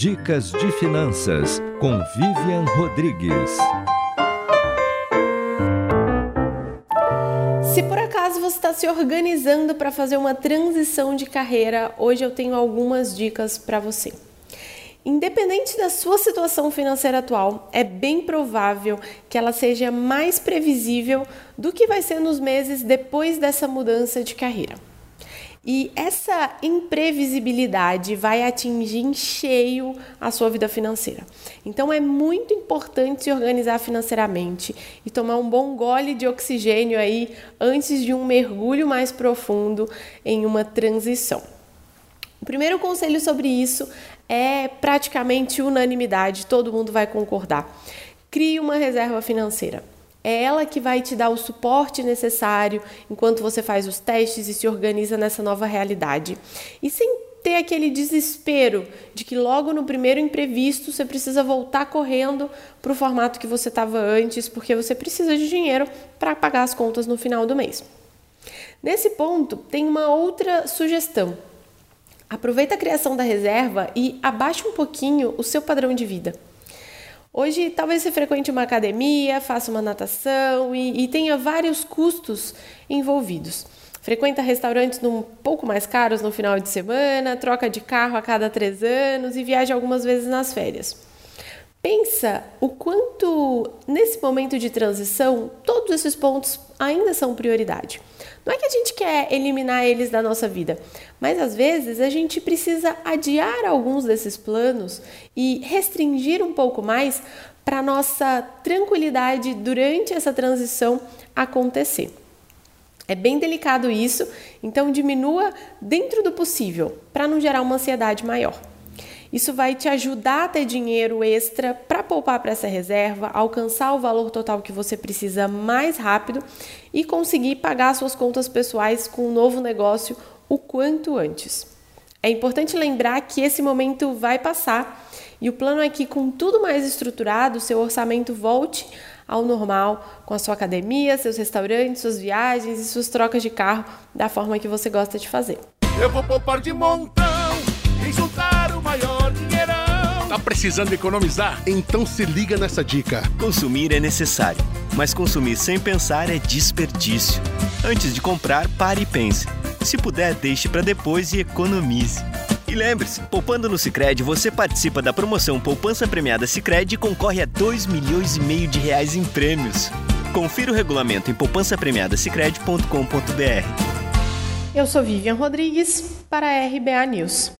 Dicas de Finanças com Vivian Rodrigues. Se por acaso você está se organizando para fazer uma transição de carreira, hoje eu tenho algumas dicas para você. Independente da sua situação financeira atual, é bem provável que ela seja mais previsível do que vai ser nos meses depois dessa mudança de carreira. E essa imprevisibilidade vai atingir em cheio a sua vida financeira. Então é muito importante se organizar financeiramente e tomar um bom gole de oxigênio aí antes de um mergulho mais profundo em uma transição. O primeiro conselho sobre isso é praticamente unanimidade, todo mundo vai concordar. Crie uma reserva financeira. É ela que vai te dar o suporte necessário enquanto você faz os testes e se organiza nessa nova realidade. E sem ter aquele desespero de que logo no primeiro imprevisto você precisa voltar correndo para o formato que você estava antes, porque você precisa de dinheiro para pagar as contas no final do mês. Nesse ponto, tem uma outra sugestão. Aproveita a criação da reserva e abaixe um pouquinho o seu padrão de vida. Hoje, talvez você frequente uma academia, faça uma natação e, e tenha vários custos envolvidos. Frequenta restaurantes um pouco mais caros no final de semana, troca de carro a cada três anos e viaja algumas vezes nas férias. Pensa o quanto, nesse momento de transição, todos esses pontos ainda são prioridade. Não é que a gente quer eliminar eles da nossa vida, mas às vezes a gente precisa adiar alguns desses planos e restringir um pouco mais para nossa tranquilidade durante essa transição acontecer. É bem delicado isso, então diminua dentro do possível para não gerar uma ansiedade maior. Isso vai te ajudar a ter dinheiro extra para poupar para essa reserva, alcançar o valor total que você precisa mais rápido e conseguir pagar suas contas pessoais com um novo negócio o quanto antes. É importante lembrar que esse momento vai passar e o plano é que, com tudo mais estruturado, seu orçamento volte ao normal, com a sua academia, seus restaurantes, suas viagens e suas trocas de carro da forma que você gosta de fazer. Eu vou poupar de montão e juntar o maior. Tá precisando economizar? Então se liga nessa dica. Consumir é necessário, mas consumir sem pensar é desperdício. Antes de comprar, pare e pense. Se puder, deixe para depois e economize. E lembre-se, poupando no Sicredi, você participa da promoção Poupança Premiada Sicredi e concorre a 2 milhões e meio de reais em prêmios. Confira o regulamento em poupancapremiadasicredi.com.br. Eu sou Vivian Rodrigues para a RBA News.